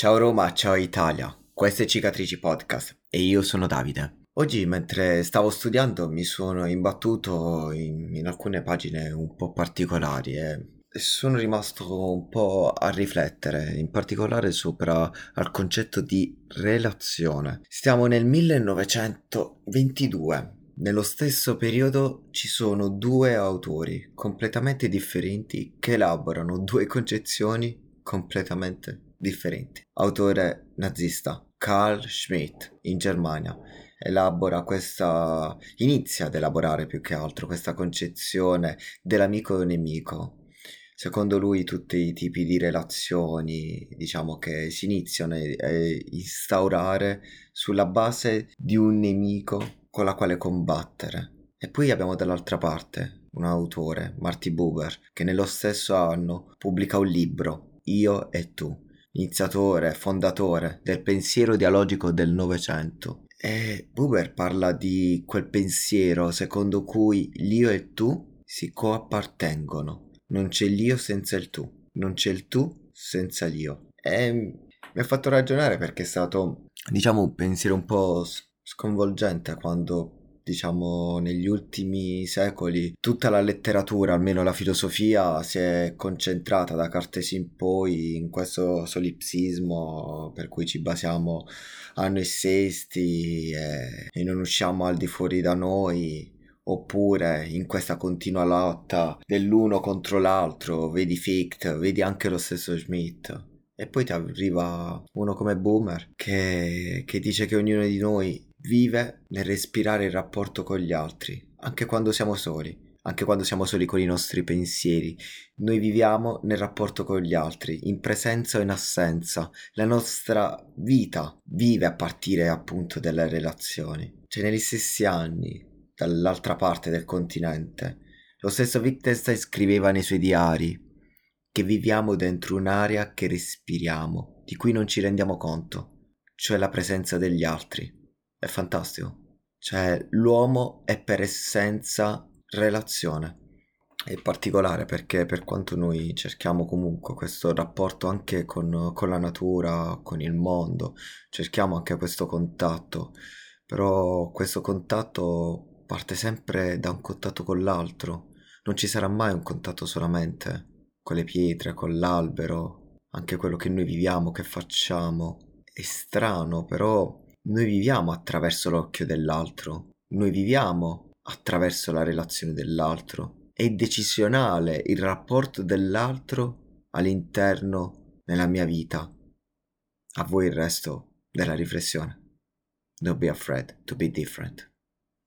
Ciao Roma, ciao Italia, questo è Cicatrici Podcast e io sono Davide. Oggi mentre stavo studiando mi sono imbattuto in, in alcune pagine un po' particolari e sono rimasto un po' a riflettere, in particolare sopra al concetto di relazione. Stiamo nel 1922. Nello stesso periodo ci sono due autori completamente differenti che elaborano due concezioni completamente differenti. Autore nazista Carl Schmitt in Germania elabora questa inizia ad elaborare più che altro questa concezione dell'amico nemico. Secondo lui tutti i tipi di relazioni, diciamo che si iniziano a instaurare sulla base di un nemico con la quale combattere. E poi abbiamo dall'altra parte un autore, Marty Buber, che nello stesso anno pubblica un libro, Io e tu, iniziatore, fondatore del pensiero dialogico del Novecento. E Buber parla di quel pensiero secondo cui l'io e il tu si coappartengono. Non c'è l'io senza il tu, non c'è il tu senza l'io. E mi ha fatto ragionare perché è stato, diciamo, un pensiero un po' sconvolgente quando diciamo negli ultimi secoli tutta la letteratura, almeno la filosofia, si è concentrata da Cartesi in poi in questo solipsismo per cui ci basiamo a noi stessi e, e non usciamo al di fuori da noi oppure in questa continua lotta dell'uno contro l'altro, vedi Fichte, vedi anche lo stesso Schmidt. E poi ti arriva uno come Boomer che, che dice che ognuno di noi vive nel respirare il rapporto con gli altri, anche quando siamo soli, anche quando siamo soli con i nostri pensieri. Noi viviamo nel rapporto con gli altri, in presenza o in assenza. La nostra vita vive a partire appunto dalle relazioni. Cioè negli stessi anni, dall'altra parte del continente, lo stesso Wittgenstein scriveva nei suoi diari che viviamo dentro un'area che respiriamo, di cui non ci rendiamo conto, cioè la presenza degli altri è fantastico. Cioè, l'uomo è per essenza relazione. È particolare perché per quanto noi cerchiamo comunque questo rapporto anche con, con la natura, con il mondo, cerchiamo anche questo contatto, però questo contatto parte sempre da un contatto con l'altro. Non ci sarà mai un contatto solamente con le pietre, con l'albero, anche quello che noi viviamo, che facciamo. È strano, però noi viviamo attraverso l'occhio dell'altro, noi viviamo attraverso la relazione dell'altro. È decisionale il rapporto dell'altro all'interno della mia vita. A voi il resto della riflessione. Don't be afraid to be different.